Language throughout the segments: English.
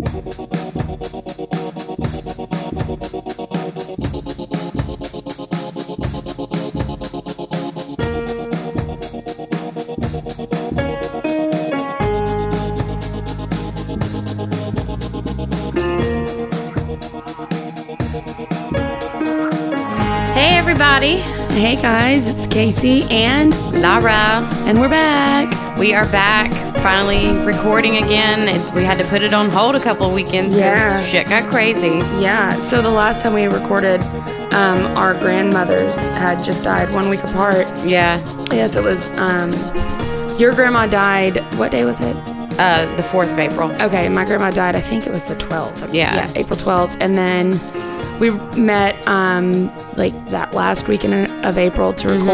Hey, everybody. Hey guys, it's Casey and Lara. and we're back. We are back, finally recording again. It, we had to put it on hold a couple weekends because Yeah. shit got crazy. Yeah, so the last time we recorded, um, our grandmothers had just died one week apart. Yeah. Yes, it was. Um, your grandma died. What day was it? Uh, the 4th of April. Okay, my grandma died. I think it was the 12th. Yeah. yeah, April 12th, and then we met um, like that last weekend of April to Mm-hmm.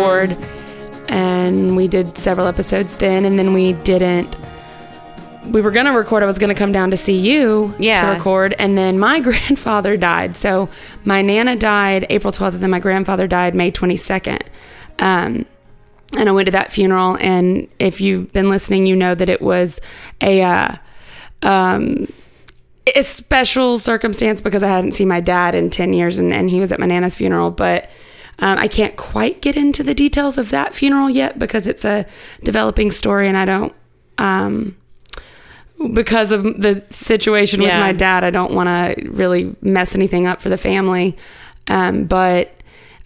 And we did several episodes then, and then we didn't. We were gonna record. I was gonna come down to see you Yeah. to record, and then my grandfather died. So my nana died April 12th, and then my grandfather died May 22nd. Um, and I went to that funeral. And if you've been listening, you know that it was a uh, um, a special circumstance because I hadn't seen my dad in ten years, and, and he was at my nana's funeral. But um, I can't quite get into the details of that funeral yet because it's a developing story, and I don't. Um, because of the situation with my dad, I don't want to really mess anything up for the family. Um, but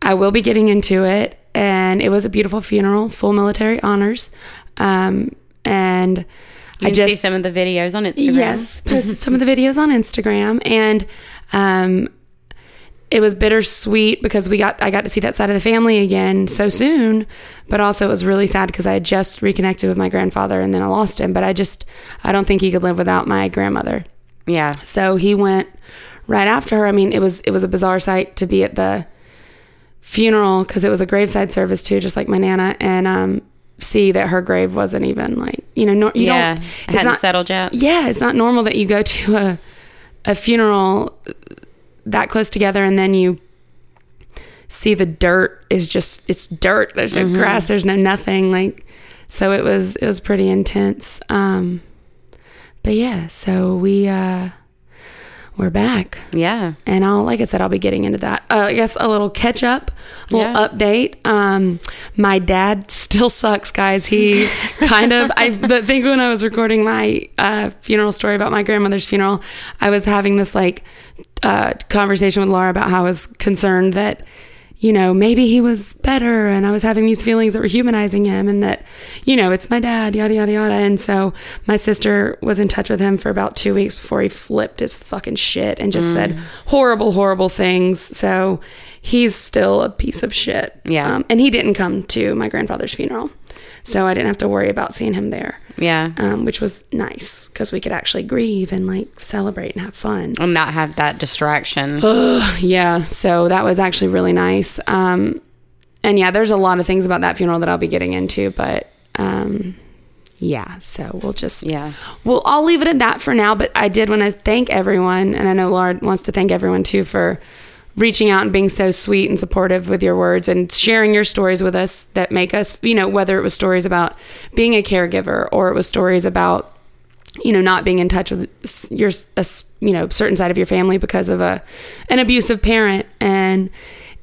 I will be getting into it. And it was a beautiful funeral, full military honors. Um, and You I just see some of the videos on Instagram. Yes, posted some of the videos on Instagram, and um, it was bittersweet because we got I got to see that side of the family again so soon, but also it was really sad because I had just reconnected with my grandfather and then I lost him. But I just I don't think he could live without my grandmother. Yeah. So he went right after her. I mean, it was it was a bizarre sight to be at the funeral because it was a graveside service too, just like my nana, and um, see that her grave wasn't even like you know nor, you yeah. don't It it's hadn't not settled yet. yeah, it's not normal that you go to a a funeral that close together and then you see the dirt is just it's dirt. There's no grass, there's no nothing like so it was it was pretty intense. Um but yeah, so we uh we're back. Yeah. And I'll, like I said, I'll be getting into that. Uh, I guess a little catch up, a little Yeah. update. Um, my dad still sucks, guys. He kind of, I think when I was recording my uh, funeral story about my grandmother's funeral, I was having this like uh, conversation with Laura about how I was concerned that you know, maybe he was better and I was having these feelings that were humanizing him and that, you know, it's my dad, yada, yada, yada. And so my sister was in touch with him for about two weeks before he flipped his fucking shit and just said horrible, horrible things. So he's still a piece of shit. Yeah. Um, and he didn't come to my grandfather's funeral. So I didn't have to worry about seeing him there, Yeah. um, which was nice because we could actually grieve and like celebrate and have fun. And not have that distraction. Yeah, so that was actually really nice. Um, and yeah, there's a lot of things about that funeral that I'll be getting into, but um, yeah, so we'll just Yeah. Well, I'll leave it at that for now. But I did want to thank everyone, and I know Laura wants to thank everyone too for reaching out and being so sweet and supportive with your words and sharing your stories with us that make us, you know, whether it was stories about being a caregiver or it was stories about you know not being in touch with your a you know certain side of your family because of a an abusive parent. And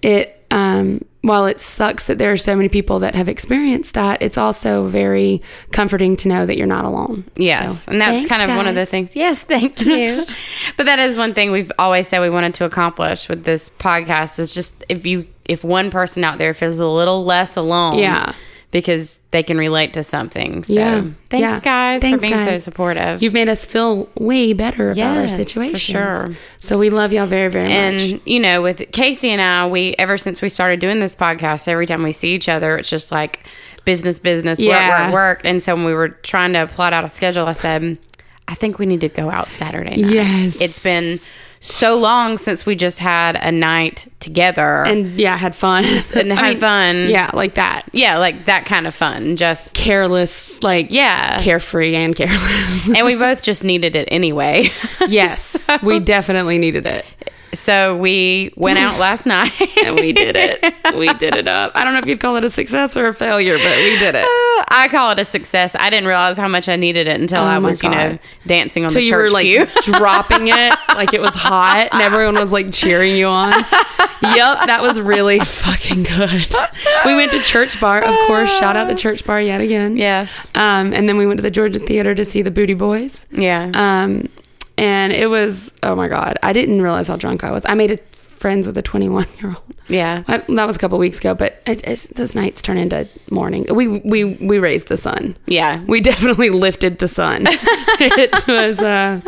it um while it sucks that there are so many people that have experienced that it's also very comforting to know that you're not alone Yes, So, and that's thanks, kind of one of the things. Yes, thank you. but that is one thing we've always said we wanted to accomplish with this podcast is just if you if one person out there feels a little less alone, Yeah. Because they can relate to something. So, Yeah. thanks Yeah. guys Thanks, for being so supportive. You've made us feel way better about our Yes, for situation. sure. So we love y'all very, very much. and you know, with Casey and I, we ever since we started doing this podcast, every time we see each other, it's just like business, business, Yeah. work, work, work. And so when we were trying to plot out a schedule, I said, I think we need to go out Saturday night. Yes. it's been so long since we just had a night together and, yeah, had fun. and had mean, fun. Yeah, like that. yeah, like that kind of fun. Just Careless, like yeah, carefree and careless. and we both just needed it anyway. yes, we definitely needed it. So we went out last night. and we did it. We did it up. I don't know if you'd call it a success or a failure, but we did it. I call it a success. I didn't realize how much I needed it until Oh I was, you know, dancing on So the you church were like pew. dropping it like it was hot and everyone was like cheering you on. Yep, that was really fucking good. We went to Church Bar, of course. Shout out to Church Bar yet again. yes. Um, and then we went to the Georgia Theater to see the Booty Boys. Yeah. Um, and it was oh my god, I didn't realize how drunk I was. I made a friends with a 21 year old. yeah. I, that was a couple weeks ago, but it, those nights turn into morning. We we we raised the sun. Yeah. We definitely lifted the sun. it was, uh,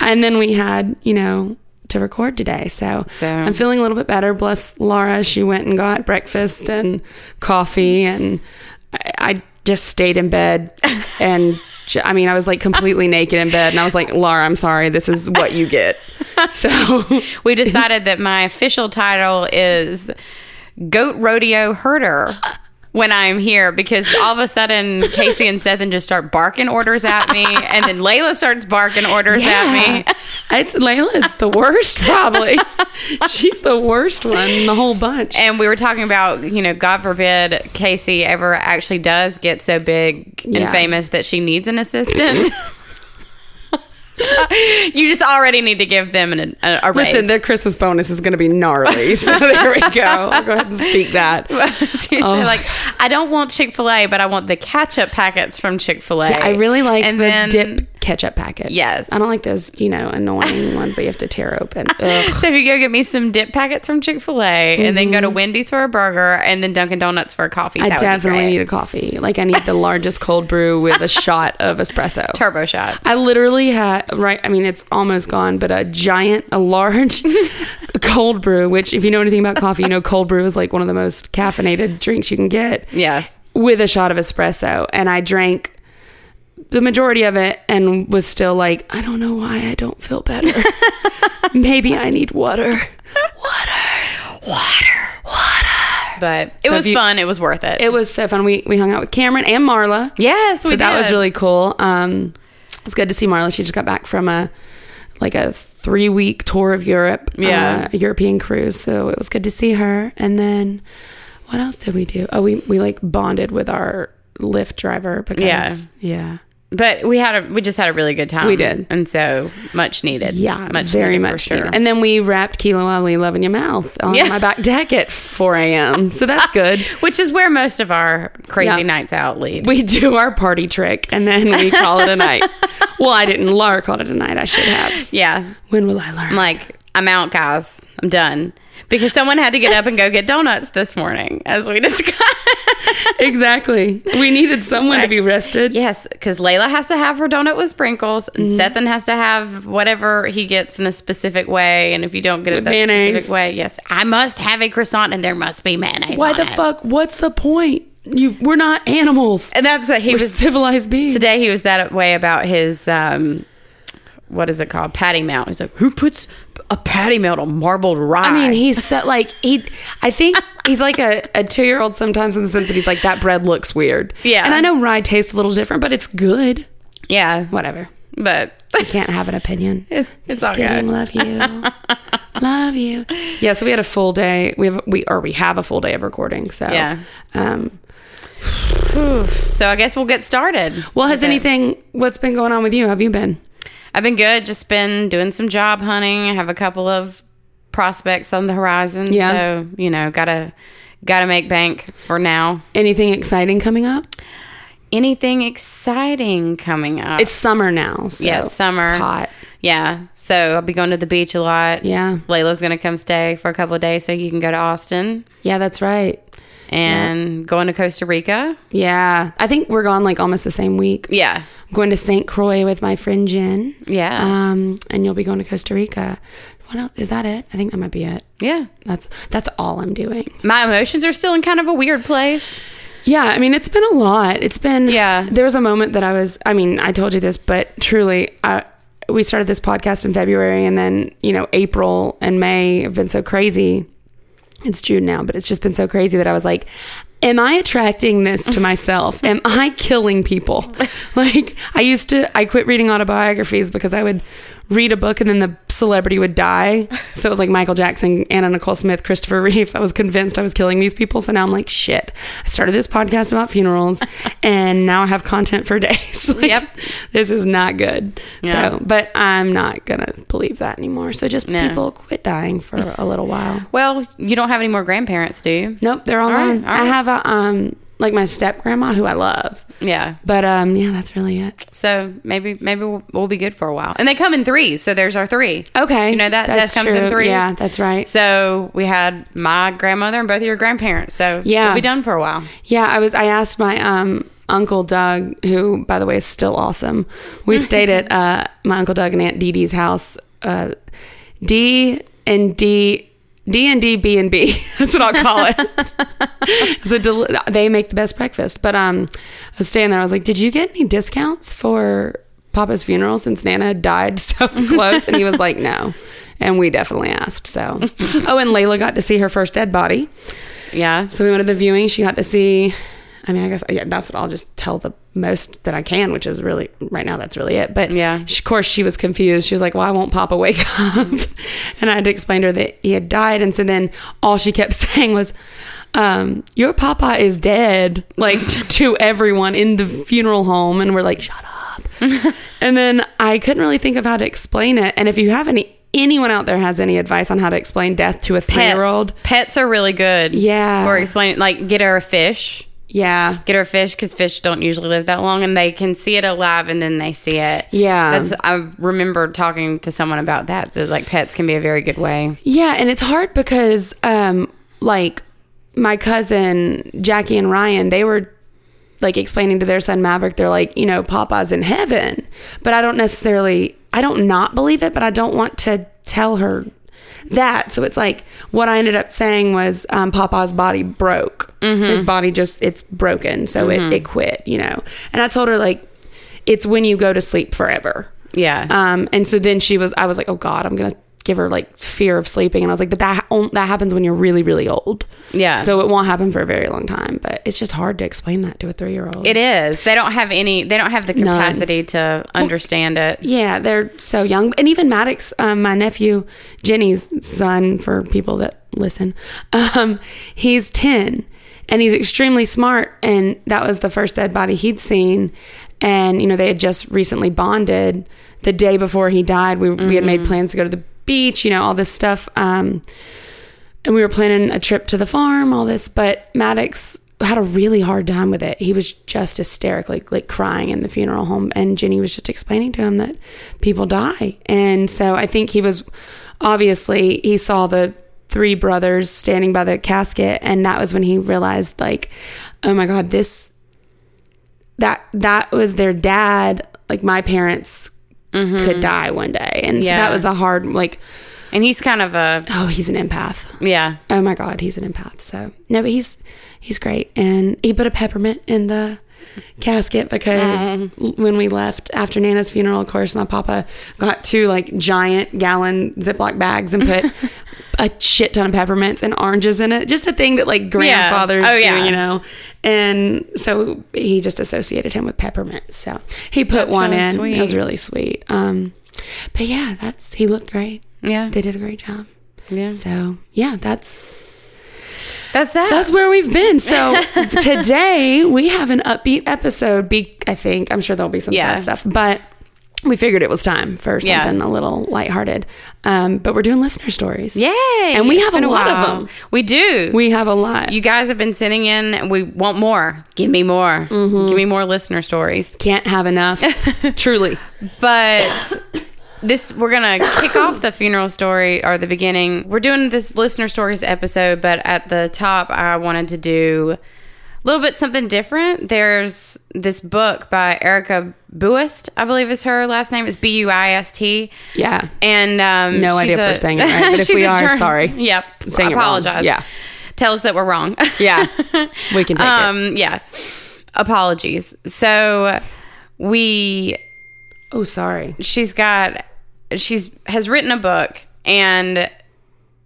and then we had you know to record today, so, So- I'm feeling a little bit better. Bless Laura, she went and got breakfast and coffee, and I, I just stayed in bed and. I mean, I was like completely naked in bed, and I was like, "Laura, I'm sorry. This is what you get." So, We decided that my official title is Goat Rodeo Herder uh, when I'm here because all of a sudden Casey and Seth and just start barking orders at me, and then Layla starts barking orders at me. It's Layla's the worst, probably. She's the worst one in the whole bunch. And we were talking about, you know, God forbid Casey ever actually does get so big and Yeah. famous that she needs an assistant. you just already need to give them an, a, a raise. Listen, their Christmas bonus is going to be gnarly. So there we go. I'll go ahead and speak that. Said, Oh. like, I don't want Chick Fil A, but I want the ketchup packets from Chick Fil A. Yeah, I really like and the then, dip ketchup packets. Yes. I don't like those, you know, annoying ones that you have to tear open. Ugh. So if you go get me some dip packets from Chick Fil A, and then go to Wendy's for a burger, and then Dunkin' Donuts for a coffee, Mm-hmm. I that would be definitely need a coffee. Like I need the largest cold brew with a shot of espresso. turbo shot. I literally had right. I mean, it's almost gone, but a giant, a large cold brew. Which, if you know anything about coffee, you know cold brew is like one of the most caffeinated drinks you can get. Yes. with a shot of espresso and I drank the majority of it and was still like, I don't know why I don't feel better. Maybe I need water. Water. Water. Water. But it So was you- fun. It was worth it. It was so fun. We we hung out with Cameron and Marla. yes, So we that was really cool. Um it's good to see Marla. She just got back from a like a three week tour of Europe. Yeah. uh, a European cruise. So it was good to see her. And then what else did we do? Oh, we we like bonded with our Lyft driver because Yeah. yeah. But we had a we just had a really good time. We did. and so much needed. Yeah, much very much. sure. needed. And then we rapped Kilo Ali Love in Your Mouth on Yeah. my back deck at 4 a.m. So that's good. which is where most of our crazy Yeah. nights out lead. we do our party trick and then we call it a night. well, I didn't. Laura called it a night. I should have. yeah, When will I learn? I'm like I'm out, guys. I'm done because someone had to get up and go get donuts this morning, as we discussed. exactly. We needed someone to be rested. yes, because Layla has to have her donut with sprinkles, and Mm-hmm. Sethan has to have whatever he gets in a specific way. And if you don't get it With that mayonnaise. specific way, yes, I must have a croissant, and there must be mayonnaise. Why the it. fuck? What's the point? You, we're not animals. And that's a, he We're was civilized beings. today he was that way about his um what is it called patty melt he's like who puts a patty melt on marbled rye I mean, he's so, like he. I think he's like a, a two year old sometimes in the sense that he's like that bread looks weird. Yeah. and I know rye tastes a little different, but it's good. yeah Whatever. but I can't have an opinion. it's, it's all Kidding. good Love you. Love you. Yeah, so we had a full day. We have we or we have a full day of recording. So Yeah. Um. so i guess we'll get started Well, has anything? What's been going on with you? How have you been? I've been good just been doing some job hunting i have a couple of prospects on the horizon Yeah. so you know gotta gotta make bank for now Anything exciting coming up? anything exciting coming up It's summer now. So yeah it's summer It's hot. yeah so i'll be going to the beach a lot Yeah. layla's gonna come stay for a couple of days so you can go to austin Yeah, that's right. And going to Costa Rica. Yeah, I think we're gone like almost the same week. Yeah. I'm going to St. Croix with my friend Jen. Yeah. Um, and you'll be going to Costa Rica. What else? Is that it? I think that might be it. yeah. That's that's all I'm doing. My emotions are still in kind of a weird place. Yeah, I mean, it's been a lot. It's been Yeah. There was a moment that I was. I mean, I told you this, but truly, I, we started this podcast in February, and then you know, April and May have been so crazy. It's June now, but it's just been so crazy that I was like, "Am I attracting this to myself? Am I killing people?" Like I used to. I quit reading autobiographies because I would read a book and then the celebrity would die. So it was like Michael Jackson, Anna Nicole Smith, Christopher Reeves. I was convinced I was killing these people. So now I'm like, shit. I started this podcast about funerals and now I have content for days. like, Yep. This is not good. Yeah. So, but I'm not going to believe that anymore. So just No. people quit dying for a little while. Well, you don't have any more grandparents, do you? Nope, they're all, All right, gone. I have a, um, like my step grandma who I love. Yeah. But um, yeah, that's really it. So maybe maybe we'll, we'll be good for a while. And they come in threes. So there's our three. Okay, You know that that comes in true. threes. Yeah, that's right. So we had my grandmother and both of your grandparents. So Yeah. we'll be done for a while. Yeah, I was. I asked my um uncle Doug, who by the way is still awesome. We stayed at uh my uncle Doug and Aunt Dee Dee's house. Uh, D and D. D and D B and B. That's what I'll call it. it's a del- they make the best breakfast. But um, I was staying there. I was like, "Did you get any discounts for Papa's funeral since Nana had died so close?" And he was like, "No." And we definitely asked. So, oh, and Layla got to see her first dead body. Yeah. So we went to the viewing. She got to see. I mean, I guess yeah, that's what I'll just tell the most that I can, which is really right now. That's really it. But Yeah. she, of course, she was confused. She was like, "Well, I won't Papa wake up," and I had to explain to her that he had died. And so then all she kept saying was, um, "Your Papa is dead," like to everyone in the funeral home, and we're like, "Shut up." and then I couldn't really think of how to explain it. And if you have any anyone out there has any advice on how to explain death to a three Pets. year old, Pets are really good. Yeah. Or explain like get her a fish. Yeah, Get her fish because fish don't usually live that long, and they can see it alive, and then they see it. Yeah. that's. I remember talking to someone about that. That like pets can be a very good way. Yeah, and it's hard because um like my cousin Jackie and Ryan, they were like explaining to their son Maverick, they're like, you know, Papa's in heaven. But I don't necessarily I don't not believe it, but I don't want to tell her that. So it's like what I ended up saying was um, Papa's body broke. His body just it's broken, so it, it quit, you know. And I told her like it's when you go to sleep forever. Yeah. Um, and so then she was, I was like, oh God, I'm gonna give her like fear of sleeping, and I was like, but that that happens when you're really really old. Yeah. So it won't happen for a very long time, but it's just hard to explain that to a three year old. It is. They don't have any. They don't have the None. capacity to understand it. Yeah, they're so young, and even Maddox, um, my nephew Jenny's son, for people that listen, um, he's ten, and he's extremely smart, and that was the first dead body he'd seen, and you know they had just recently bonded. The day before he died, we we had made plans to go to the beach, you know, all this stuff, um, and we were planning a trip to the farm, all this, but Maddox had a really hard time with it. He was just hysterically like crying in the funeral home and Jenny was just explaining to him that people die. And so I think he was obviously he saw the three brothers standing by the casket and that was when he realized like oh my god this that that was their dad like my parents could mm-hmm. die one day. And so that was a hard like And he's kind of a oh he's an empath. Yeah. Oh my god, he's an empath. So no, but he's he's great, and he put a peppermint in the casket because when we left after Nana's funeral, of course, my papa got two like giant gallon Ziploc bags and put a shit ton of peppermints and oranges in it. Just a thing that like grandfathers Oh, do, yeah. you know. And so he just associated him with peppermint. So he put That's one really in. sweet. It was really sweet. Um, but yeah, that's he looked great. Yeah. They did a great job. Yeah. So yeah, that's That's that. that's where we've been. So today we have an upbeat episode. Be I think I'm sure there'll be some Yeah. sad stuff, but we figured it was time for Yeah. something a little lighthearted. Um, but we're doing listener stories. Yay. And we have a been lot of them. We do. we have a lot. you guys have been sending in. We want more. Give me more. Mm-hmm. Give me more listener stories. can't have enough. Truly. But this we're gonna kick off the funeral story or the beginning. We're doing this listener stories episode, but at the top, I wanted to do a little bit something different. There's this book by Erica Buist, I believe is her last name. It's B U I S T. Yeah. And um, No idea if we're saying it right, but if we are, sorry. Yep, Saying I it wrong. apologize. Yeah. tell us that we're wrong. Yeah. We can take it. um, yeah. Apologies. So we Oh, sorry. she's got she's has written a book and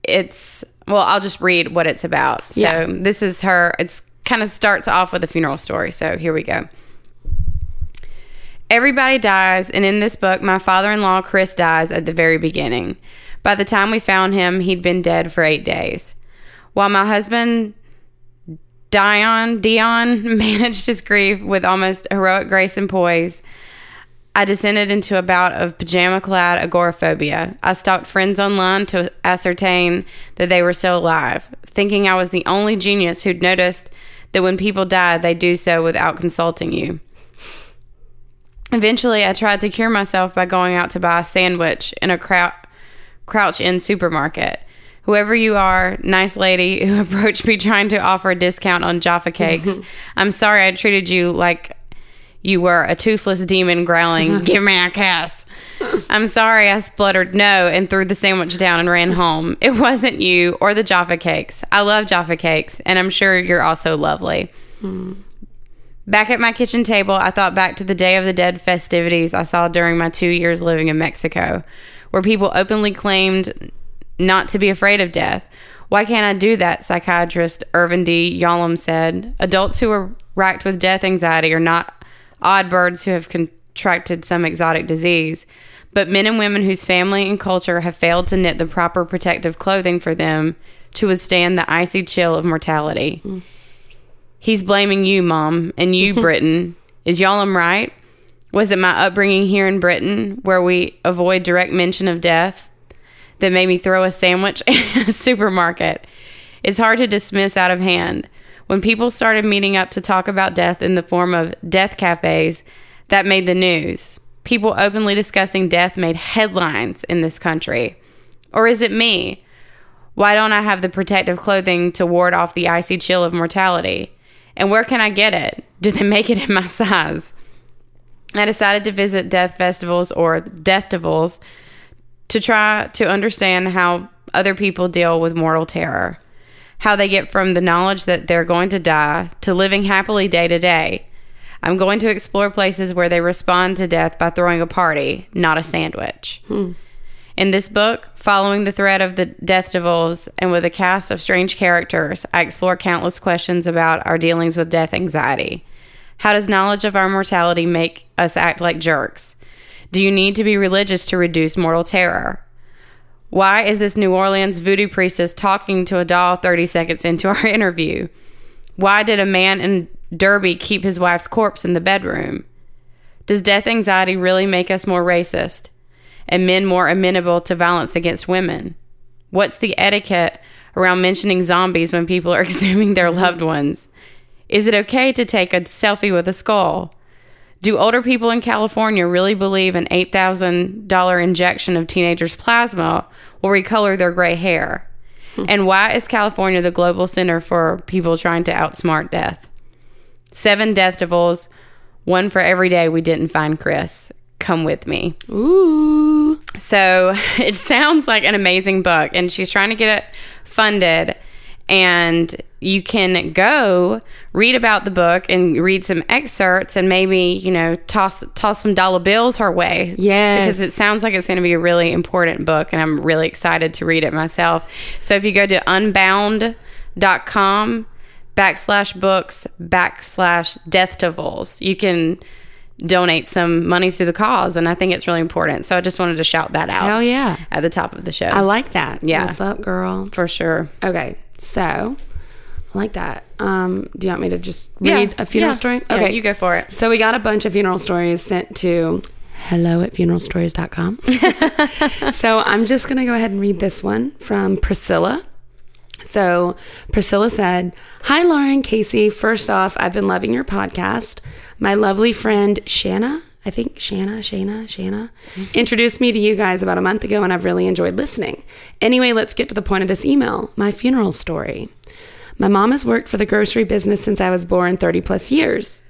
it's well i'll just read what it's about so Yeah. this is her it's kind of starts off with a funeral story so here we go Everybody dies, and in this book, my father in law, Chris, dies at the very beginning. By the time we found him, he'd been dead for eight days. While my husband, Dion, Dion managed his grief with almost heroic grace and poise, I descended into a bout of pajama clad agoraphobia. I stalked friends online to ascertain that they were still alive, thinking I was the only genius who'd noticed that when people die, they do so without consulting you. Eventually, I tried to cure myself by going out to buy a sandwich in a crou- Crouch End supermarket. Whoever you are, nice lady who approached me trying to offer a discount on Jaffa cakes, I'm sorry I treated you like you were a toothless demon growling, Give me a kiss. I'm sorry I spluttered no and threw the sandwich down and ran home. It wasn't you or the Jaffa cakes. I love Jaffa cakes, and I'm sure you're also lovely. Hmm. Back at my kitchen table, I thought back to the Day of the Dead festivities I saw during my two years living in Mexico, where people openly claimed not to be afraid of death. Why can't I do that? Psychiatrist Irvin D. Yalom said. Adults who are racked with death anxiety are not odd birds who have contracted some exotic disease, but men and women whose family and culture have failed to knit the proper protective clothing for them to withstand the icy chill of mortality. He's blaming you, Mom, and you, Britain. Is Yalom right? Was it my upbringing here in Britain, where we avoid direct mention of death, that made me throw a sandwich in a supermarket? It's hard to dismiss out of hand. When people started meeting up to talk about death in the form of death cafes, that made the news. People openly discussing death made headlines in this country. Or is it me? Why don't I have the protective clothing to ward off the icy chill of mortality? And where can I get it? Do they make it in my size? I decided to visit death festivals or deathtivals to try to understand how other people deal with mortal terror, how they get from the knowledge that they're going to die to living happily day to day. I'm going to explore places where they respond to death by throwing a party, not a sandwich. Hmm. In this book, following the thread of the Deathtivals and with a cast of strange characters, I explore countless questions about our dealings with death anxiety. How does knowledge of our mortality make us act like jerks? Do you need to be religious to reduce mortal terror? Why is this New Orleans voodoo priestess talking to a doll 30 seconds into our interview? Why did a man in Derby keep his wife's corpse in the bedroom? Does death anxiety really make us more racist and men more amenable to violence against women? What's the etiquette around mentioning zombies when people are exhuming their loved ones? Is it okay to take a selfie with a skull? Do older people in California really believe an $8,000 injection of teenagers' plasma will recolor their gray hair? Hmm. and why is California the global center for people trying to outsmart death? Seven deathtivals, one for every day we didn't find Chris. Come with me. Ooh. So it sounds like an amazing book, and she's trying to get it funded. And you can go read about the book and read some excerpts, and maybe you know toss toss some dollar bills her way. Yes. because it sounds like it's going to be a really important book, and I'm really excited to read it myself. So if you go to unbound.com backslash books backslash deathtivals, you can donate some money to the cause, and I think it's really important. So I just wanted to shout that out Hell yeah. at the top of the show. I like that. Yeah. What's up, girl? for sure. Okay. So, I like that. Um, do you want me to just Yeah. read a funeral Yeah. story? Yeah, you go for it. So we got a bunch of funeral stories sent to hello at funeralstories.com. so I'm just going to go ahead and read this one from Priscilla. So Priscilla said, Hi, Lauren, Casey. First off, I've been loving your podcast. My lovely friend Shanna, I think Shanna, Shanna, Shanna, introduced me to you guys about a month ago, and I've really enjoyed listening. Anyway, let's get to the point of this email my funeral story. My mom has worked for the grocery business since I was born 30 plus years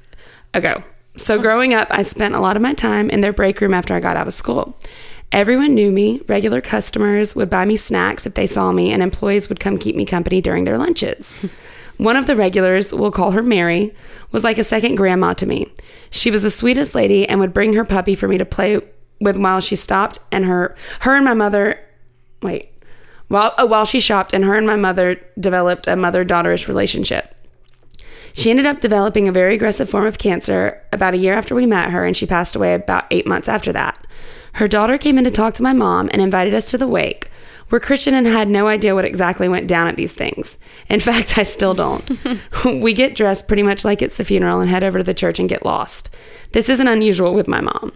ago. So growing up, I spent a lot of my time in their break room after I got out of school. Everyone knew me. Regular customers would buy me snacks if they saw me, and employees would come keep me company during their lunches. One of the regulars, we'll call her Mary, was like a second grandma to me. She was the sweetest lady and would bring her puppy for me to play with while she stopped and her her and my mother wait. While oh, while she shopped and her and my mother developed a mother-daughterish relationship. She ended up developing a very aggressive form of cancer about a year after we met her, and she passed away about eight months after that. Her daughter came in to talk to my mom and invited us to the wake. We're Christian and had no idea what exactly went down at these things. In fact, I still don't. we get dressed pretty much like it's the funeral and head over to the church and get lost. This isn't unusual with my mom.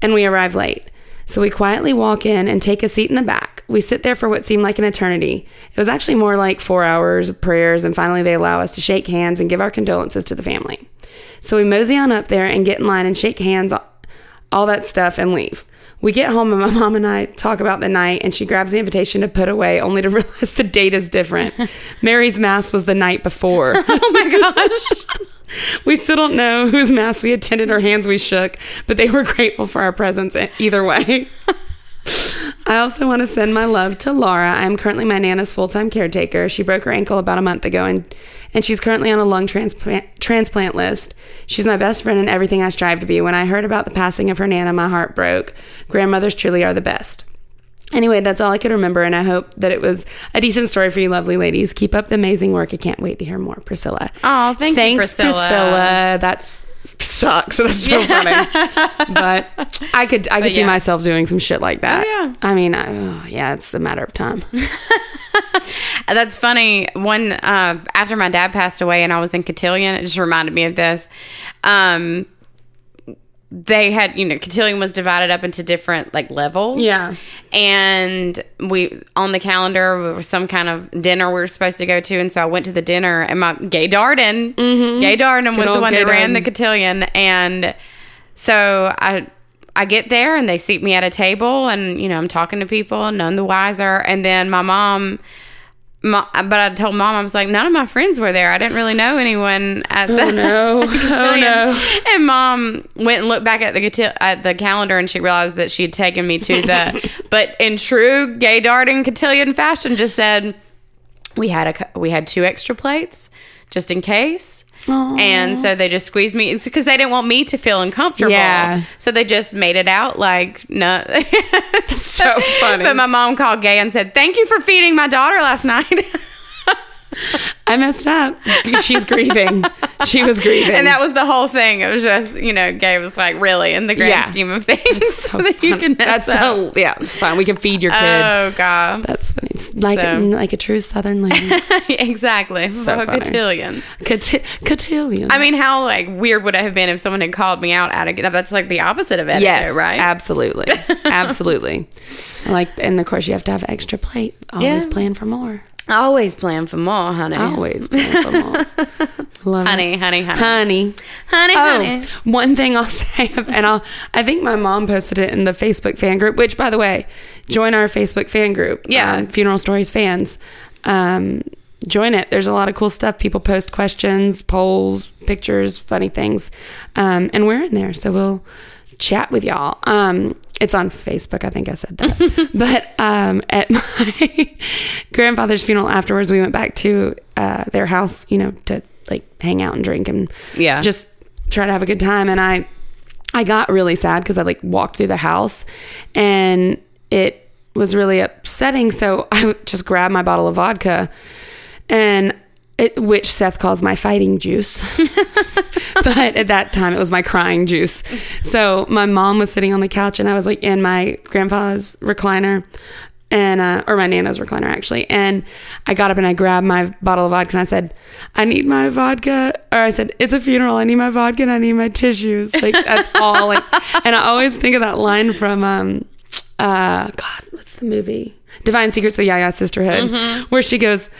And we arrive late. So we quietly walk in and take a seat in the back. We sit there for what seemed like an eternity. It was actually more like four hours of prayers, and finally they allow us to shake hands and give our condolences to the family. So we mosey on up there and get in line and shake hands, all that stuff, and leave. We get home and my mom and I talk about the night, and she grabs the invitation to put away, only to realize the date is different. Mary's Mass was the night before. Oh my gosh. we still don't know whose Mass we attended or hands we shook, but they were grateful for our presence either way. I also want to send my love to Laura. I am currently my Nana's full time caretaker. She broke her ankle about a month ago and, and she's currently on a lung transplant, transplant list. She's my best friend and everything I strive to be. When I heard about the passing of her Nana, my heart broke. Grandmothers truly are the best. Anyway, that's all I could remember, and I hope that it was a decent story for you, lovely ladies. Keep up the amazing work. I can't wait to hear more, Priscilla. Oh, thank you, Thanks, Priscilla. That's sucks. That's so funny. But I could, I could see yeah. myself doing some shit like that. Oh, yeah. I mean, I, oh, yeah, it's a matter of time. That's funny. One uh, after my dad passed away, and I was in Cotillion. It just reminded me of this. Um, they had, you know, Cotillion was divided up into different like levels. Yeah. And we on the calendar there was some kind of dinner we were supposed to go to, and so I went to the dinner, and my Gay Darden, Gay Darden was the one that ran the Cotillion, and so I I get there and they seat me at a table and you know I'm talking to people, none the wiser. And then my mom, my, but I told mom I was like, none of my friends were there. I didn't really know anyone at the Oh no! oh no! And mom went and looked back at the at the calendar and she realized that she had taken me to the, but in true Gay Darden cotillion fashion, just said we had a we had two extra plates just in case. Aw. And so they just squeezed me because they didn't want me to feel uncomfortable. Yeah. So they just made it out like no. So funny. But my mom called Gay and said, "Thank you for feeding my daughter last night." I messed up. She's grieving. She was grieving, and that was the whole thing. It was just you know, Gay was like, "Really?" In the grand Yeah. scheme of things, so that you can mess That's up. the, yeah. It's fine. We can feed your kid. Oh god. That's funny. It's like So- like a true Southern lady. exactly. So a funny. cotillion. Cot- cotillion. I mean, how like weird would it have been if someone had called me out at a That's like the opposite of etiquette, yes, right? Absolutely, absolutely. Like, and of course, you have to have extra plate. Always Yeah. plan for more. Always plan for more, honey. Always plan for more. Love it. honey, honey, honey, honey. honey, Oh, honey. one thing I'll say, and I'll, I think my mom posted it in the Facebook fan group, which, by the way, join our Facebook fan group. Yeah. uh, Funeral Stories fans. Um, join it. There's a lot of cool stuff. People post questions, polls, pictures, funny things. Um, and we're in there. So we'll chat with y'all. Um, it's on Facebook. I think I said that. but um, at my grandfather's funeral afterwards, we went back to uh, their house, you know, to like hang out and drink and Yeah. just try to have a good time. And I, I got really sad because I like walked through the house and it was really upsetting. So I just grabbed my bottle of vodka and it, which Seth calls my fighting juice. but at that time it was my crying juice. So my mom was sitting on the couch and I was like in my grandpa's recliner and uh, or my nana's recliner actually and i got up and i grabbed my bottle of vodka and i said i need my vodka or i said it's a funeral i need my vodka and i need my tissues like that's all like and i always think of that line from um uh god what's the movie divine secrets of the yaya sisterhood mm-hmm. where she goes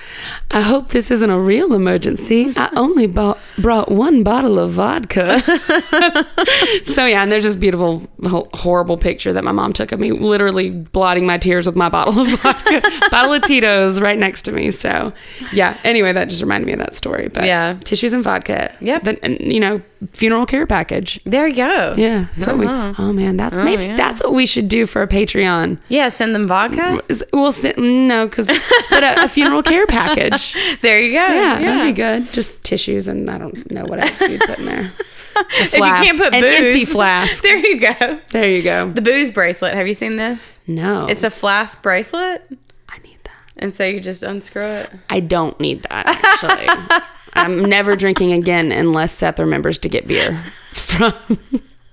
i hope this isn't a real emergency i only bought, brought one bottle of vodka so yeah, and there's this beautiful, horrible picture that my mom took of me, literally blotting my tears with my bottle of vodka, bottle of Tito's right next to me. So yeah. Anyway, that just reminded me of that story. But Yeah. tissues and vodka. Yep. But, and you know, funeral care package. There you go. Yeah. So we. Uh-huh. Oh man, that's maybe yeah. that's what we should do for a Patreon. Yeah, send them vodka. We'll send no, because but a, a funeral care package. There you go. Yeah, that'd be good. Just tissues and I don't know what else you'd put in there. A If you can't put booze, an empty flask. There you go. There you go. The booze bracelet. Have you seen this? No, It's a flask bracelet, I need that. and so you just unscrew it. I don't need that actually. I'm never drinking again unless Seth remembers to get beer from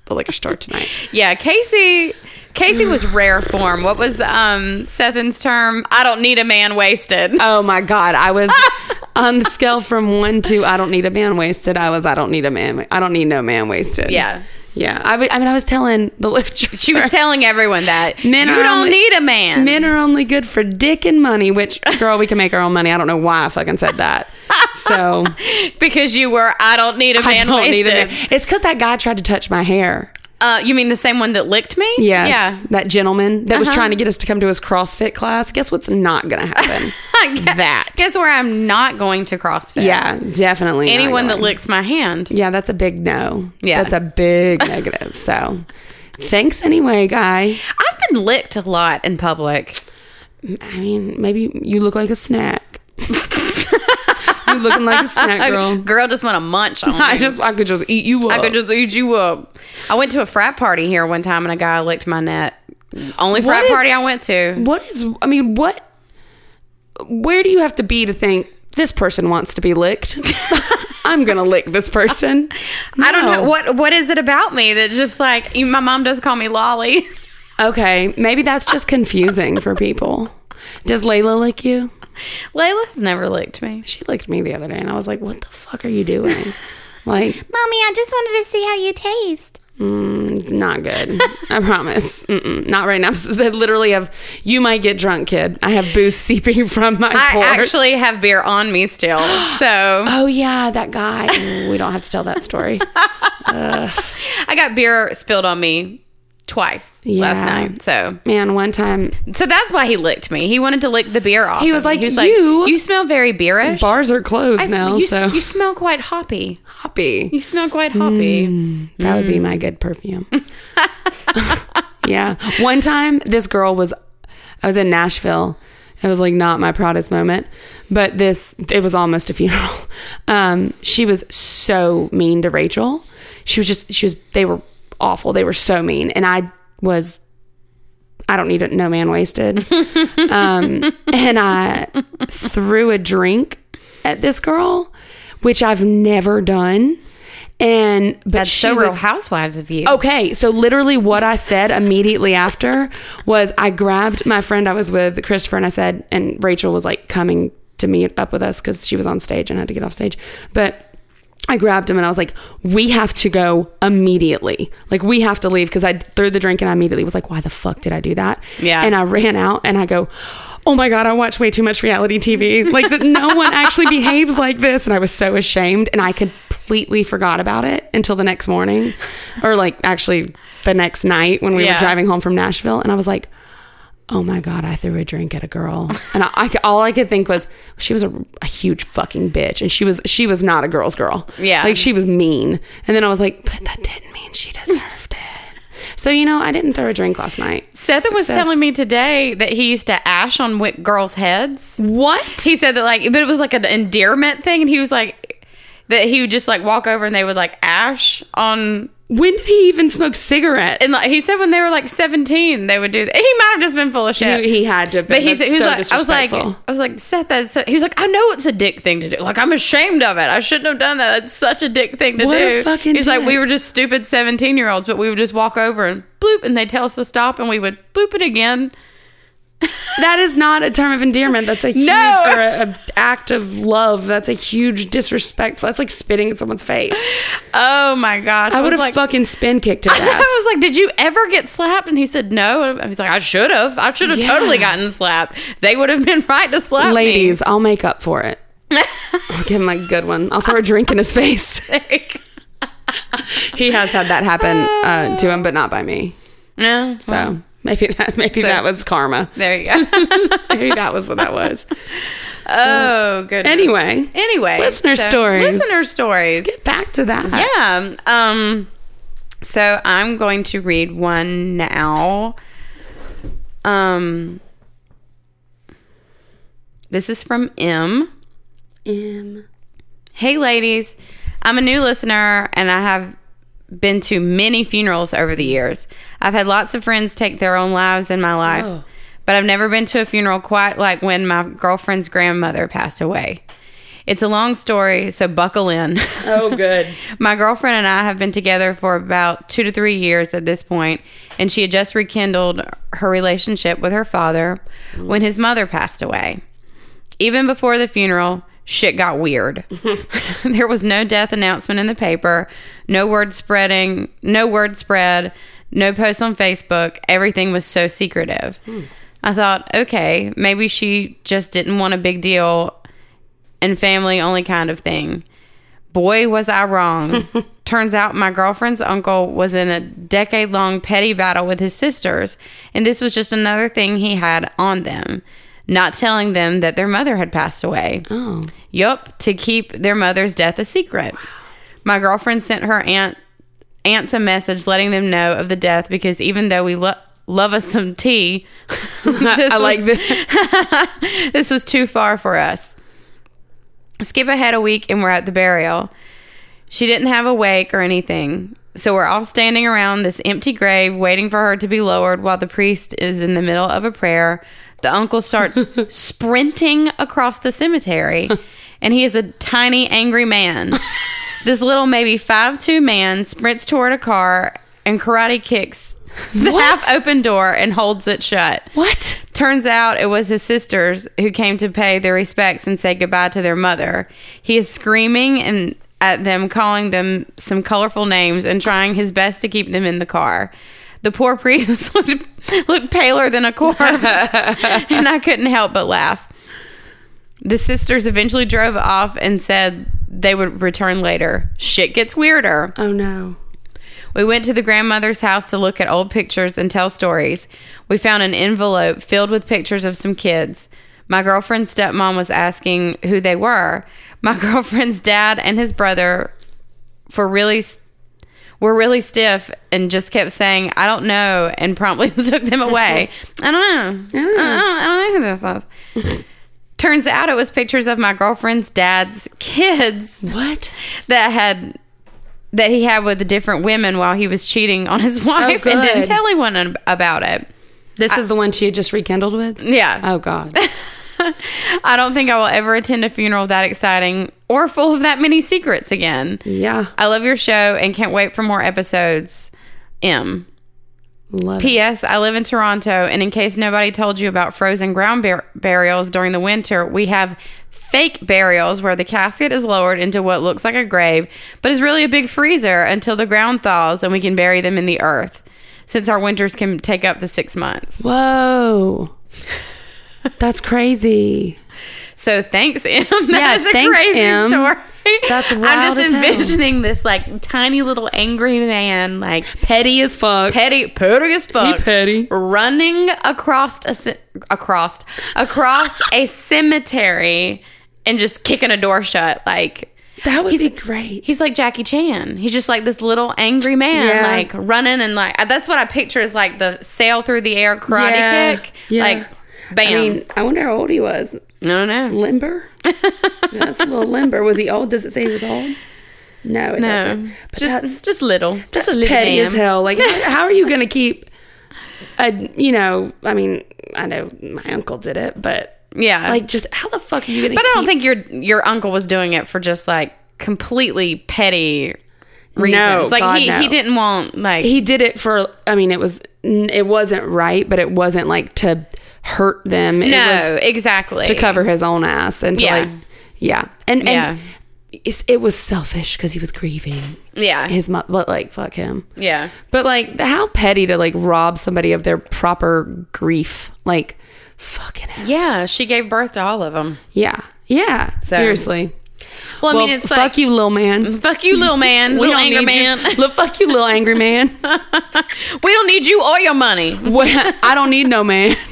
the liquor store tonight. Yeah, Casey. Casey was rare form. What was um Sethan's term? I don't need a man wasted. Oh my god, I was on the scale from one to I don't need a man wasted. I was I don't need a man. I don't need no man wasted. Yeah. Yeah. I, w- I mean, I was telling the Lyft. She was telling everyone that Men you don't only- need a man. Men are only good for dick and money. Which girl, we can make our own money. I don't know why I fucking said that. So because you were. I don't need a man I don't wasted. need a man. It's because that guy tried to touch my hair. Uh, you mean the same one that licked me? Yes, Yeah. that gentleman that was Uh-huh. trying to get us to come to his CrossFit class. Guess what's not going to happen? that. Guess where I'm not going to CrossFit. Yeah, definitely. not Anyone that licks my hand. Yeah, that's a big no. Yeah. That's a big negative. So thanks anyway, guy. I've been licked a lot in public. I mean, maybe you look like a snack. you looking like a snack girl. Girl just want to munch on me. I just I could just eat you up. I could just eat you up. I went to a frat party here one time and a guy licked my net. Only frat is- party I went to. What is I mean, what where do you have to be to think this person wants to be licked? I'm gonna lick this person. I don't No. know what what is it about me that just like you, my mom does call me Lolly. Okay, maybe that's just confusing for people. Does Layla lick you? Layla has never licked me. She licked me the other day, and I was like, "What the fuck are you doing?" Like, Mommy, I just wanted to see how you taste. mm, not good. I promise. Mm-mm, not right now. They literally have. You might get drunk, kid. I have booze seeping from my pores. I pores. actually have beer on me still. So Oh yeah, that guy. We don't have to tell that story. I got beer spilled on me twice last night. So Man, one time so that's why he licked me. He wanted to lick the beer off. He was like, he was "You- like, you smell very beerish. bars are closed I sm- now, you, so you smell quite hoppy. Hoppy. You smell quite hoppy. That would be my good perfume. yeah. One time, this girl was, I was in Nashville. It was like not my proudest moment, but this, it was almost a funeral. Um, she was so mean to Rachel. She was just, she was, they were awful. They were so mean. And I was, I don't need it, no man wasted. um, and I threw a drink at this girl, which I've never done. And but That's she so was real housewives of you. Okay, so literally what I said immediately after was I grabbed my friend I was with, Christopher, and I said, and Rachel was like coming to meet up with us because she was on stage and had to get off stage. But I grabbed him and I was like, we have to go immediately. Like, we have to leave because I threw the drink and I immediately was like, why the fuck did I do that? Yeah. And I ran out and I go, oh my God, I watch way too much reality TV. Like, that no one actually behaves like this. And I was so ashamed and I completely forgot about it until the next morning or like actually the next night when we Yeah. were driving home from Nashville. And I was like, oh my god i threw a drink at a girl. And I, I all i could think was she was a, a huge fucking bitch. And she was she was not a girl's girl. Yeah. like she was mean. And then i was like but that didn't mean she deserved it. So you know i didn't throw a drink last night. Seth was telling me today that he used to ash on wi- girls' heads. what? He said that like, but it was like an endearment thing, and he was like that he would just like walk over and they would like ash on. When did he even smoke cigarettes And like he said, when they were like seventeen, they would do that. He might have just been full of shit. he, he had to have been. But he's, That's he was so like, I was like. I was like, Seth, that's, so-" he was like, I know it's a dick thing to do. Like, I'm ashamed of it. I shouldn't have done that. It's such a dick thing to What do. a fucking He's like, we were just stupid 17 year olds, but we would just walk over and bloop, and they'd tell us to stop, and we would bloop it again. That is not a term of endearment that's a huge No. or a, a act of love that's a huge disrespect. that's like spitting in someone's face Oh my gosh. i was would have like, fucking spin kicked his I ass I was like, did you ever get slapped? And he said, no. And he's like, I should have. I should have Yeah. totally gotten slapped. They would have been right to slap me. Ladies, I'll make up for it. I'll give him a good one. I'll throw a drink in his face. He has had that happen uh, to him, but not by me. no. So well, maybe that maybe So- that was karma. there you go. Maybe that was what that was. oh, good. Anyway, Anyway, Listener stories. Listener stories. get back to that. Yeah. Um. So I'm going to read one now. Um. This is from M. M. Hey, ladies. I'm a new listener and I have been to many funerals over the years. I've had lots of friends take their own lives in my life, Oh. but I've never been to a funeral quite like when my girlfriend's grandmother passed away. It's a long story, so buckle in. Oh, good. My girlfriend and I have been together for about two to three years at this point, and she had just rekindled her relationship with her father when his mother passed away. Even before the funeral, shit got weird. there was no death announcement in the paper, no word spreading, no word spread, no posts on Facebook. Everything was so secretive. I thought, okay, maybe she just didn't want a big deal and family only kind of thing. Boy, was I wrong. Turns out my girlfriend's uncle was in a decade long petty battle with his sisters, and this was just another thing he had on them, not telling them that their mother had passed away. Oh. Yup, to keep their mother's death a secret. My girlfriend sent her aunt aunts a message letting them know of the death because even though we lo- love us some tea, I like was- this. this was too far for us. Skip ahead a week and we're at the burial. She didn't have a wake or anything. So we're all standing around this empty grave waiting for her to be lowered while the priest is in the middle of a prayer. The uncle starts sprinting across the cemetery and he is a tiny angry man. This little maybe five two man sprints toward a car and karate kicks the What? half open door and holds it shut. What? Turns out it was his sisters who came to pay their respects and say goodbye to their mother. He is screaming and at them, calling them some colorful names and trying his best to keep them in the car. The poor priest looked, looked paler than a corpse, and I couldn't help but laugh. The sisters eventually drove off and said they would return later. Shit gets weirder. Oh, no. We went to the grandmother's house to look at old pictures and tell stories. We found an envelope filled with pictures of some kids. My girlfriend's stepmom was asking who they were. My girlfriend's dad and his brother for really were really stiff and just kept saying, "I don't know," and promptly took them away. I don't know. I don't, know, I don't know who this is. Turns out it was pictures of my girlfriend's dad's kids What? that had that he had with the different women while he was cheating on his oh, wife and didn't tell anyone about it. This is the one she had just rekindled with? Yeah. Oh, God. I don't think I will ever attend a funeral that exciting or full of that many secrets again. Yeah. I love your show and can't wait for more episodes. M. Love it. P.S. I live in Toronto, and in case nobody told you about frozen ground bur- burials during the winter, we have fake burials where the casket is lowered into what looks like a grave, but is really a big freezer until the ground thaws and we can bury them in the earth. Since our winters can take up to six months. Whoa. That's crazy. So thanks, Em. That Yeah, is a thanks, crazy Em. story. That's I'm just as hell. envisioning this like tiny little angry man, like Petty as fuck. petty, petty as fuck, petty. running across a across across a cemetery and just kicking a door shut. Like That would He's- be great. he's like Jackie Chan. He's just like this little angry man, Yeah. like running and like uh, that's what I picture is like the sail through the air karate Yeah. kick. Yeah. Like bam. I mean, I wonder how old he was. I don't. Limber? that's a little limber. Was he old? Does it say he was old? No, it No, doesn't. But just that's, just little, just a little petty man. as hell. Like, how, how are you going to keep a, you know, I mean, I know my uncle did it, but Yeah, like, just how the fuck are you going to But I don't think your your uncle was doing it for just like completely petty reasons. No, like God, he no. he didn't want like he did it for i mean it was it wasn't right but it wasn't like to hurt them it no exactly to cover his own ass and to Yeah. like yeah and and Yeah. it's, it was selfish because he was grieving yeah his mom but like fuck him yeah but like how petty to like rob somebody of their proper grief like fucking ass. yeah. She gave birth to all of them. yeah yeah seriously Well, I well mean, it's fuck like you little man fuck you, little man, little angry man. Look, fuck you little angry man we don't need you or your money. Well, I don't need no man.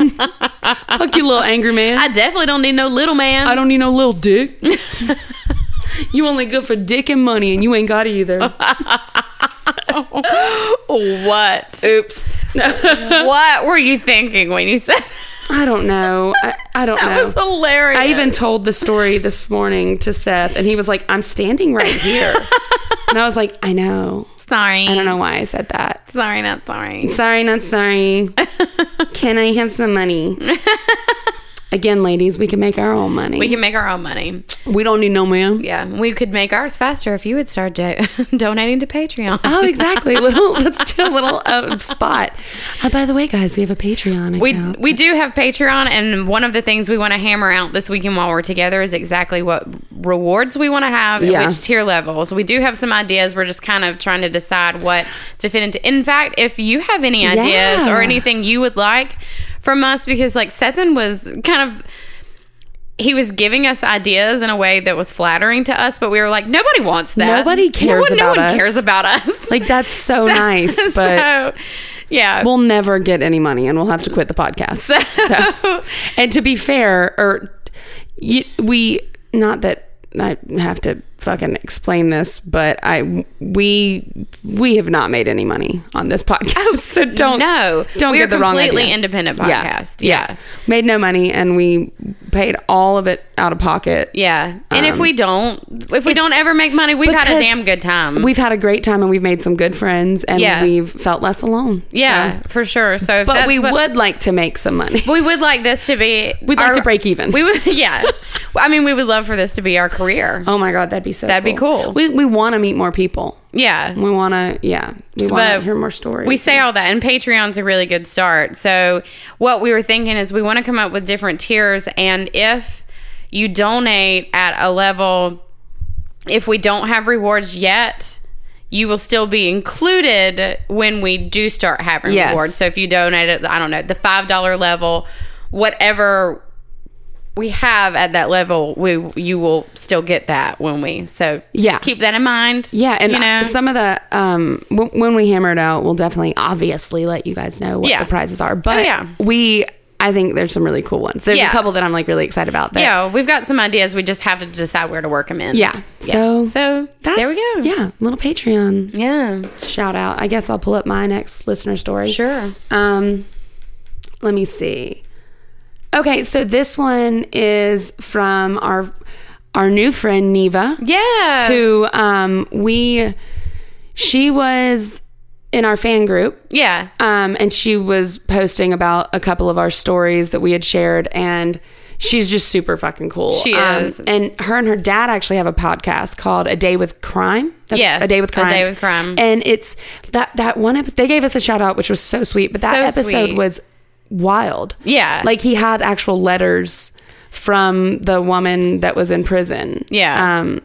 Fuck you, little angry man. I definitely don't need no little man. I don't need no little dick. you only good for dick and money, and you ain't got either. what? Oops. what were you thinking when you said I don't know. I, I don't know. that know. was hilarious? I even told the story this morning to Seth, and he was like, "I'm standing right here," and I was like, "I know." sorry. I don't know why I said that. Sorry, not sorry. Sorry, not sorry. Can I have some money? Again, ladies, we can make our own money. We can make our own money. We don't need no man. Yeah, we could make ours faster if you would start do- donating to Patreon. Oh, exactly. Little, let's do a little uh, spot. Uh, by the way, guys, we have a Patreon We, account. we do have Patreon, and one of the things we want to hammer out this weekend while we're together is exactly what rewards we want to have Yeah. at which tier levels. We do have some ideas. We're just kind of trying to decide what to fit into. In fact, if you have any ideas Yeah. or anything you would like from us, because like Sethan was kind of. He was giving us ideas in a way that was flattering to us, but we were like, nobody wants that. Nobody cares no one, about no one us. cares about us. like that's so nice, but so, yeah. we'll never get any money, and we'll have to quit the podcast. so, And to be fair, er, or you, we not that I have to fucking explain this, but I we we have not made any money on this podcast. so don't no, don't we're get the wrong completely idea. independent Yeah. podcast. Yeah. made no money, and we paid all of it out of pocket. Yeah. And if Um, we don't, if we don't ever make money, we've had a damn good time. We've had a great time, and we've made some good friends, and Yes. we've felt less alone. yeah, So- for sure. So, if but we what- would like to make some money. we would like this to be. We'd like to break even. We would, yeah. I mean, we would love for this to be our career. Oh my god, that'd be so. That'd be cool. We we want to meet more people. Yeah. We want to, yeah. We want to hear more stories. We say all that, and Patreon's a really good start. So, what we were thinking is we want to come up with different tiers, and if you donate at a level, if we don't have rewards yet, you will still be included when we do start having Yes. rewards. So, if you donate at, I don't know, the $5 level, whatever we have at that level, we you will still get that when we. So, Yeah. just keep that in mind. yeah, and you know, some of the um w- when we hammer it out, we'll definitely obviously let you guys know what Yeah. the prizes are. But Oh, yeah. we, I think there's some really cool ones. There's Yeah. a couple that I'm like really excited about. That, yeah, we've got some ideas. We just have to decide where to work them in. yeah. So So that's, there we go. Yeah, little Patreon Yeah. shout out. I guess I'll pull up my next listener story. Sure. Um, let me see. Okay, so this one is from our our new friend Neva. Yeah. who um we she was in our fan group Yeah. um and she was posting about a couple of our stories that we had shared and she's just super fucking cool She Um, is. and her and her dad actually have a podcast called a day with crime That's Yes, a day with crime. A Day with Crime. and it's that that one ep- they gave us a shout out which was so sweet but that So episode sweet. was wild Yeah. like he had actual letters from the woman that was in prison. Yeah. Um,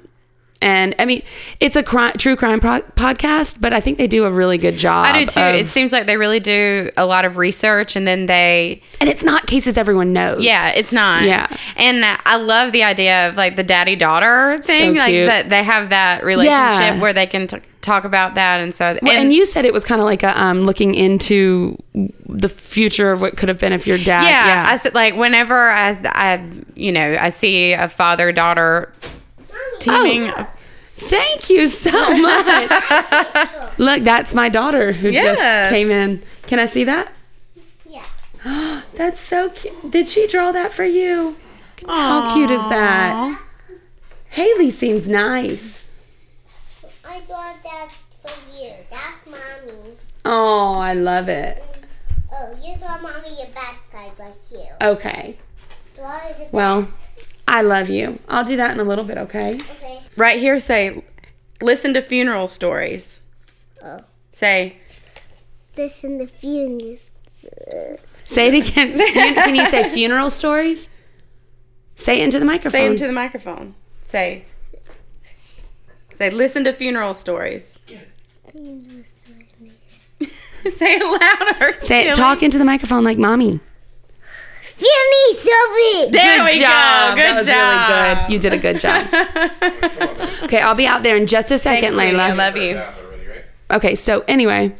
and I mean, it's a crime, true crime pro- podcast, but I think they do a really good job. I do too. of- it seems like they really do a lot of research and then they and it's not cases everyone knows. yeah, it's not. Yeah. And I love the idea of like the daddy daughter thing. like cute. that they have that relationship Yeah. where they can t- talk about that and so Well, and, you said it was kind of like a um, looking into the future of what could have been if your dad. yeah, I said like whenever I, I you know I see a father daughter teaming. Oh. Thank you so much. Look, that's my daughter who Yes. just came in. Can I see that? Yeah. That's so cute. Did she draw that for you? How cute is that? Haley seems nice. I got that for you. That's mommy. Oh, I love it. Oh, you draw mommy your backside right here. Okay. Well, I love you. I'll do that in a little bit, okay? Okay. Right here, say, listen to funeral stories. Oh. Say, Listen to funerals. Say it again. Can can you say funeral stories? Say it into the microphone. say into the microphone. Say, say, listen to funeral stories. Funeral stories. say it louder. Say it, talk into the microphone like mommy. Funeral stories. There good we job. go. Good that was job. really good. You did a good job. okay, I'll be out there in just a second, Thanks, sweetie. I love you. Bath already, right? Okay, so anyway,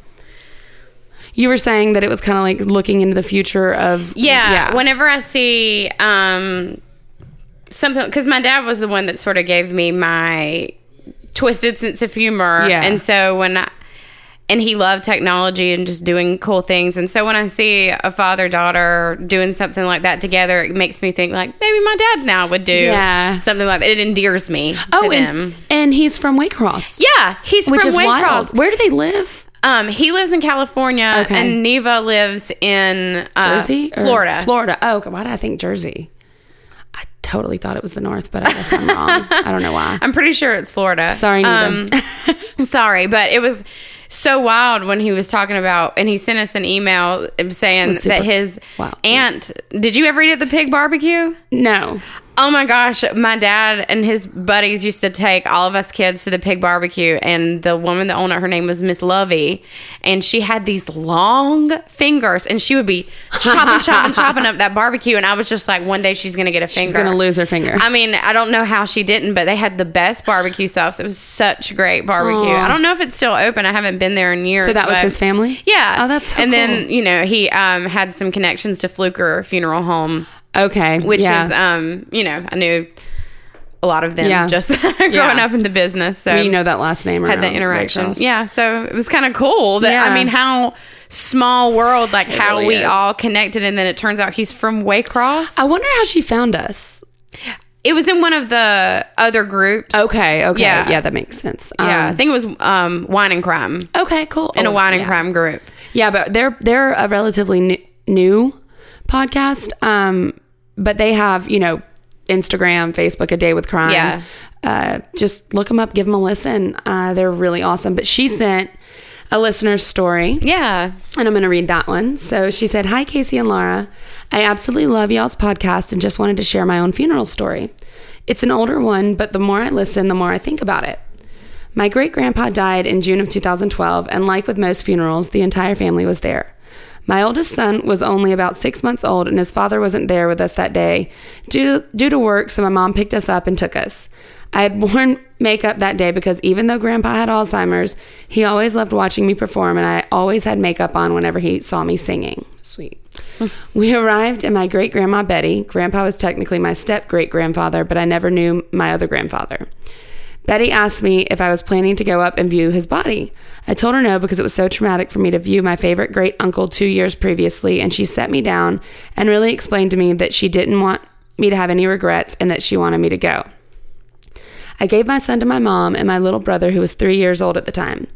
you were saying that it was kind of like looking into the future of Yeah, Whenever I see um, something, because my dad was the one that sort of gave me my twisted sense of humor. Yeah. And so when I, and he loved technology and just doing cool things. And so when I see a father daughter doing something like that together, it makes me think like maybe my dad now would do Yeah. something like that. It endears me to oh, them. and, and he's from Waycross. yeah, he's which from is Waycross. wild. Where do they live? Um, he lives in California, Okay. and Neva lives in uh, Jersey, Florida. Florida. Oh, why did I think Jersey? Totally thought it was the North, but I guess I'm wrong. I don't know why. I'm pretty sure it's Florida. Sorry. Um, sorry, but it was so wild when he was talking about, and he sent us an email saying that his wow. aunt. Did you ever eat at the pig barbecue? No. Oh my gosh, my dad and his buddies used to take all of us kids to the pig barbecue, and the woman that owned it, her name was Miss Lovey, and she had these long fingers, and she would be chopping, chopping, chopping up that barbecue, and I was just like, one day she's gonna get a finger. She's gonna lose her finger. I mean, I don't know how she didn't, but they had the best barbecue sauce. It was such great barbecue. Aw. I don't know if it's still open. I haven't been there in years. So that was his family? Yeah. Oh, that's so and then you know he um, had some connections to Fluker Funeral Home Okay. which yeah. is um you know i knew a lot of them Yeah. just growing Yeah. up in the business so you know that last name had the interaction yeah so it was kind of cool that i mean how small world like how really we is. all connected and then it turns out he's from waycross I wonder how she found us. it was in one of the other groups Okay. Okay. Yeah. Yeah, that makes sense. yeah i Um, think it was um wine and crime okay. Cool. in a Oh, wine and crime group Yeah, but they're they're a relatively new, new podcast. Um, but they have you know Instagram, Facebook, a day with crime. Yeah. Uh, just look them up, give them a listen. Uh, they're really awesome. But she sent a listener's story. yeah And I'm going to read that one. So she said, Hi, Casey and Laura. I absolutely love y'all's podcast and just wanted to share my own funeral story. It's an older one, but the more I listen, the more I think about it. My great grandpa died in June of 2012, and like with most funerals, the entire family was there. My oldest son was only about six months old, and his father wasn't there with us that day due, due to work, so my mom picked us up and took us. I had worn makeup that day because even though grandpa had Alzheimer's, he always loved watching me perform, and I always had makeup on whenever he saw me singing. Sweet. we arrived at my great grandma Betty. Grandpa was technically my step great grandfather, but I never knew my other grandfather. Betty asked me if I was planning to go up and view his body. I told her no because it was so traumatic for me to view my favorite great uncle two years previously, and she set me down and really explained to me that she didn't want me to have any regrets and that she wanted me to go. I gave my son to my mom, and my little brother, who was three years old at the time,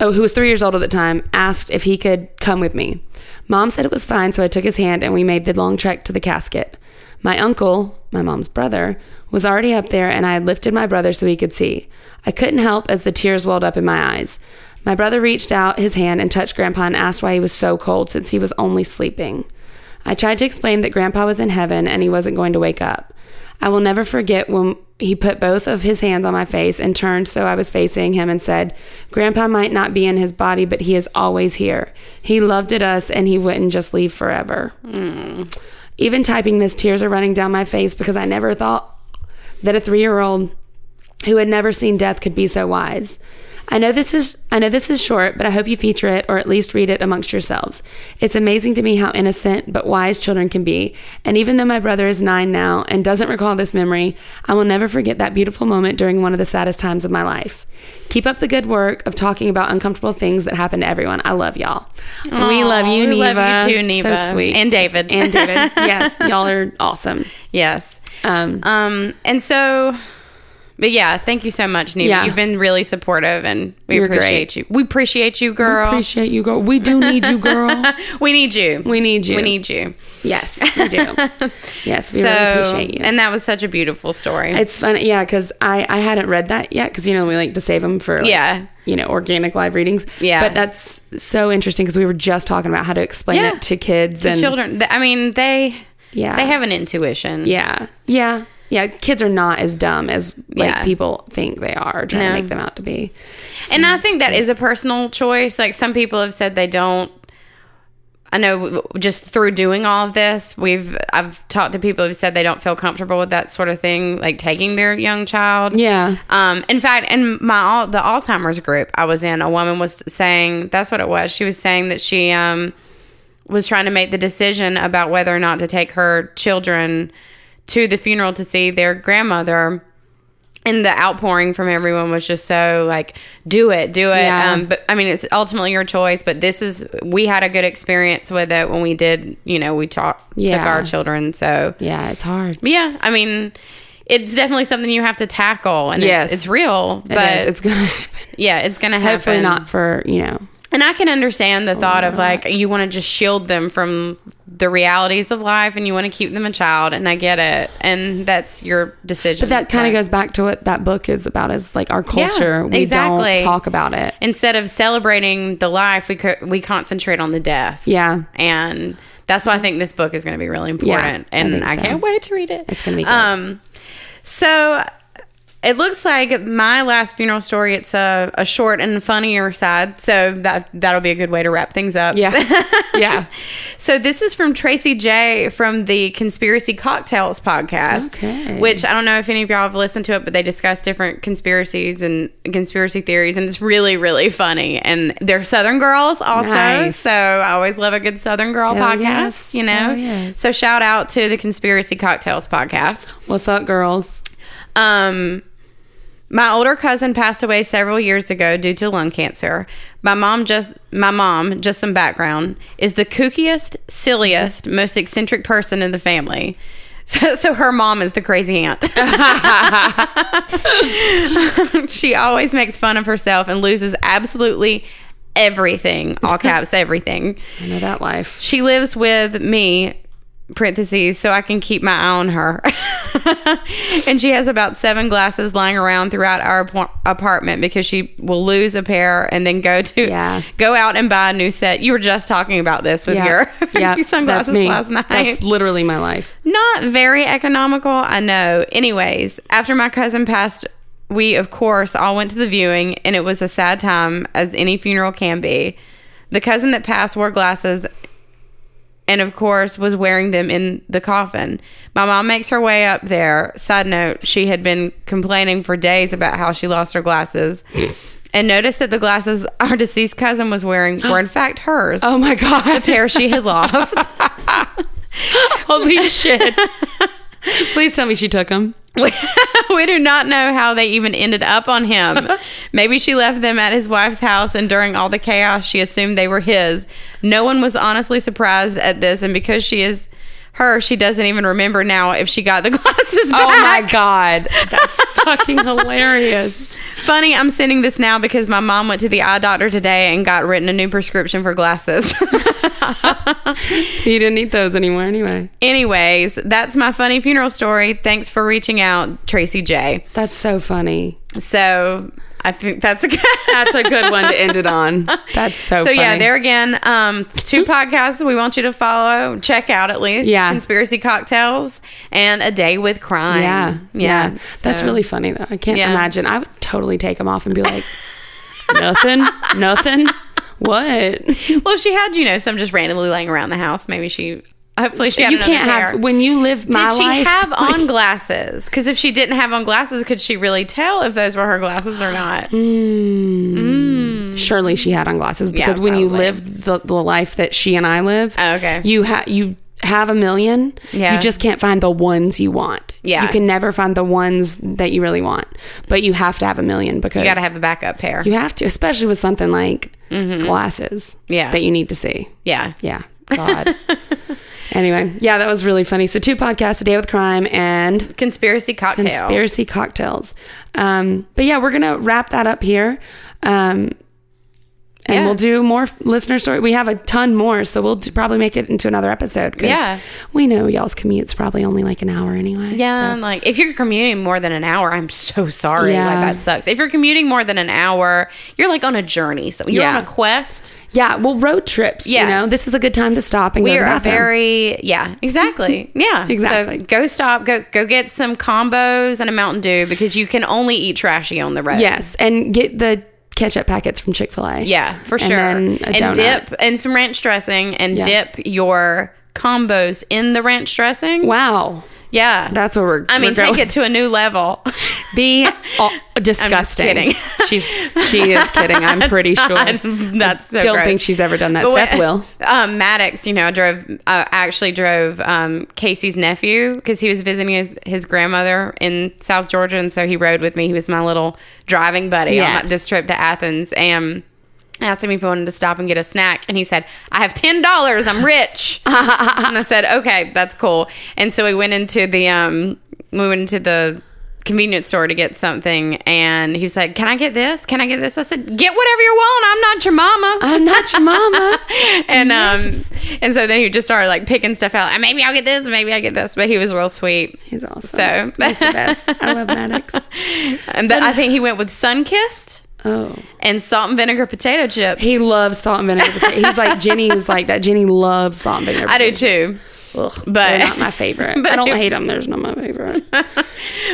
oh, who was three years old at the time, asked if he could come with me. Mom said it was fine, so I took his hand and we made the long trek to the casket. My uncle, my mom's brother, was already up there, and I had lifted my brother so he could see. I couldn't help as the tears welled up in my eyes. My brother reached out his hand and touched Grandpa and asked why he was so cold since he was only sleeping. I tried to explain that Grandpa was in heaven and he wasn't going to wake up. I will never forget when he put both of his hands on my face and turned so I was facing him and said, Grandpa might not be in his body, but he is always here. He loved it us and he wouldn't just leave forever. Mm. Even typing this, tears are running down my face because I never thought that a three year old who had never seen death could be so wise. I know this is I know this is short, but I hope you feature it or at least read it amongst yourselves. It's amazing to me how innocent but wise children can be. And even though my brother is 9 now and doesn't recall this memory, I will never forget that beautiful moment during one of the saddest times of my life. Keep up the good work of talking about uncomfortable things that happen to everyone. I love y'all. we love you, we Neva. love you too, Neva. So sweet. And David. And David. yes, y'all are awesome. yes Um, Um, and so, but yeah, thank you so much, Neva. Yeah. You've been really supportive, and we You're appreciate great. you. We appreciate you, girl. We appreciate you, girl. We do need you, girl. we need you. We need you. We need you. Yes, we do. yes, we so, really appreciate you. and that was such a beautiful story. it's fun, yeah, because I I hadn't read that yet because you know we like to save them for like, Yeah. you know organic live readings Yeah. but that's so interesting because we were just talking about how to explain Yeah. it to kids the and children. I mean, they Yeah. they have an intuition. yeah yeah yeah kids are not as dumb as like Yeah. people think they are trying No. to make them out to be and I think that is a personal choice. Like some people have said they don't. I know just through doing all of this, we've I've talked to people who've said they don't feel comfortable with that sort of thing, like taking their young child. yeah Um, in fact, in my al- the Alzheimer's group I was in, a woman was saying that's what it was. She was saying that she um, was trying to make the decision about whether or not to take her children to the funeral to see their grandmother. And the outpouring from everyone was just so like, do it, do it. Yeah. Um, but I mean, it's ultimately your choice. But this is we had a good experience with it when we did. You know, we talked took our children. So yeah it's hard yeah, I mean, it's definitely something you have to tackle, and Yes. it's, it's real. But it's gonna happen yeah, it's gonna happen. hopefully not for you know And I can understand the thought of like you want to just shield them from the realities of life and you want to keep them a child and I get it. And that's your decision. But that kind of Like, goes back to what that book is about is like our culture. we exactly. don't talk about it. instead of celebrating the life, we co- we concentrate on the death. Yeah. and that's why I think this book is going to be really important, I and think I, so. can't wait to read it. It's gonna be good. Um, so it looks like my last funeral story. It's a, a short and funnier side, so that that'll be a good way to wrap things up. Yeah. yeah. So this is from Tracy J from the Conspiracy Cocktails podcast, Okay. which I don't know if any of y'all have listened to it, but they discuss different conspiracies and conspiracy theories, and it's really, really funny. And they're Southern girls also, Nice. so I always love a good Southern girl Hell podcast. yes. You know, yes. so shout out to the Conspiracy Cocktails podcast. What's up, girls? Um, my older cousin passed away several years ago due to lung cancer. My mom just my mom, just some background, is the kookiest, silliest, most eccentric person in the family. So, so her mom is the crazy aunt. she always makes fun of herself and loses absolutely everything, all caps everything. I know that life. She lives with me, parentheses, so I can keep my eye on her. and she has about seven glasses lying around throughout our ap- apartment because she will lose a pair and then go to Yeah. go out and buy a new set. You were just talking about this with your, yeah. your sunglasses that's me. last night. That's literally my life. Not very economical, I know. Anyways, after my cousin passed, we of course all went to the viewing, and it was a sad time, as any funeral can be. The cousin that passed wore glasses and of course was wearing them in the coffin. My mom makes her way up there. Side note, she had been complaining for days about how she lost her glasses. And noticed that the glasses our deceased cousin was wearing were in fact hers. Oh my god. the pair she had lost. Holy shit. Please tell me she took them. We, we do not know how they even ended up on him. Maybe she left them at his wife's house, and during all the chaos, she assumed they were his. No one was honestly surprised at this, and because she is her, she doesn't even remember now if she got the glasses back. Oh my god. That's fucking hilarious. Funny, I'm sending this now because my mom went to the eye doctor today and got written a new prescription for glasses. So you didn't need those anymore anyway. Anyways, that's my funny funeral story. Thanks for reaching out, Tracy J. That's so funny. So I think that's a good. That's a good one to end it on. That's so So funny. yeah, there again, um, two podcasts we want you to follow, check out at least. Yeah. conspiracy cocktails and a day with crime. Yeah. yeah, Yeah. That's really funny though. I can't Yeah. imagine. I would totally take them off and be like, nothing, nothing. What? Well, she had you know some just randomly laying around the house, maybe she. Hopefully, she had you can't pair. have when you live my Did she life. have like- on glasses? Because if she didn't have on glasses, could she really tell if those were her glasses or not? Mm. Mm. Surely she had on glasses because when you live the, the life that she and I live, Oh, okay. you have you have a million. Yeah. You just can't find the ones you want. Yeah. You can never find the ones that you really want. But you have to have a million because You got to have a backup pair. you have to, especially with something like glasses. Mm-hmm. Yeah. That you need to see. yeah. Yeah. God. anyway, yeah, that was really funny. So two podcasts, A Day with Crime and Conspiracy cocktails. Conspiracy Cocktails. Um, but yeah, we're gonna wrap that up here. Um, and Yeah. we'll do more listener story. We have a ton more, so we'll probably make it into another episode. 'cause Yeah. we know y'all's commute's probably only like an hour anyway. Yeah, so- like if you're commuting more than an hour, I'm so sorry. Yeah. Like that sucks. If you're commuting more than an hour, you're like on a journey. So you're Yeah. on a quest. yeah. Well, road trips. You know, this is a good time to stop and We go are the a bathroom. very yeah, exactly. Yeah. Exactly. So go stop, go go get some combos and a Mountain Dew because you can only eat trashy on the road. yes, and get the ketchup packets from Chick Fil A. Yeah, for sure. and dip and some ranch dressing and Yeah. dip your combos in the ranch dressing. Wow, Yeah. that's what we're. I mean, we're take going- it to a new level. Be oh, disgusting. kidding. She's she is kidding. I'm pretty sure. That's so Don't gross. think she's ever done that. But Seth will. Um, Maddox, you know, I drove. Uh, actually, drove um, Casey's nephew because he was visiting his his grandmother in South Georgia, and so he rode with me. He was my little driving buddy on this trip to Athens, and. Asked him if he wanted to stop and get a snack, and he said, "I have ten dollars. I'm rich." and I said, "Okay, that's cool." And so we went into the um, we went into the convenience store to get something, and he said, "Can I get this? Can I get this?" I said, "Get whatever you want. I'm not your mama." I'm not your mama. and um, and so then he just started like picking stuff out. And maybe I'll get this. Maybe I get this. But he was real sweet. He's awesome. So He's the best. I love Maddox. and th- I think he went with Sunkist Oh. and salt and vinegar potato chips. He loves salt and vinegar. potato- He's like Jenny's like that. Jenny loves salt and vinegar. I do too. Ugh, but- they're not my favorite. but I don't hate them. There's not my favorite.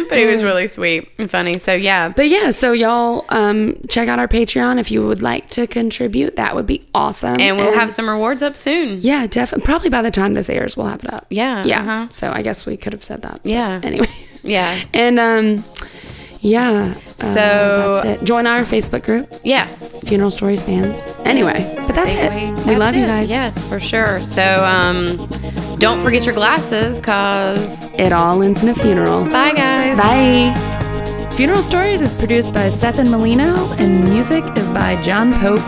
But he was really sweet and funny. So yeah. But yeah, so y'all um, check out our Patreon if you would like to contribute. That would be awesome. And we'll have some rewards up soon. yeah, definitely. Probably by the time this airs, we'll have it up. Yeah, yeah. uh-huh. So I guess we could have said that. Yeah. Anyway. Yeah. And um, yeah. uh, So- that's it. join our Facebook group, Yes. Funeral Stories fans. Anyway, but that's it. Anyway, we that's love you guys. Yes, for sure. So um, don't forget your glasses, cause It all ends in a funeral. bye guys. Bye. Funeral Stories is produced by Seth and Molino, and music is by John Pope.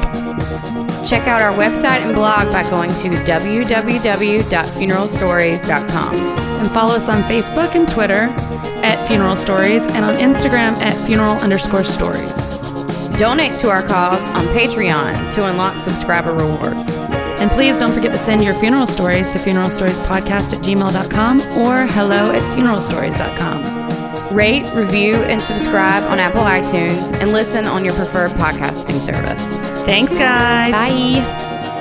Check out our website and blog by going to www.funeralstories.com. And follow us on Facebook and Twitter at Funeral Stories, and on Instagram at funeral underscore stories. Donate to our cause on Patreon to unlock subscriber rewards. And please don't forget to send your funeral stories to funeralstoriespodcast at gmail.com or hello at funeralstories.com. Rate, review, and subscribe on Apple iTunes and listen on your preferred podcasting service. Thanks, guys. Bye.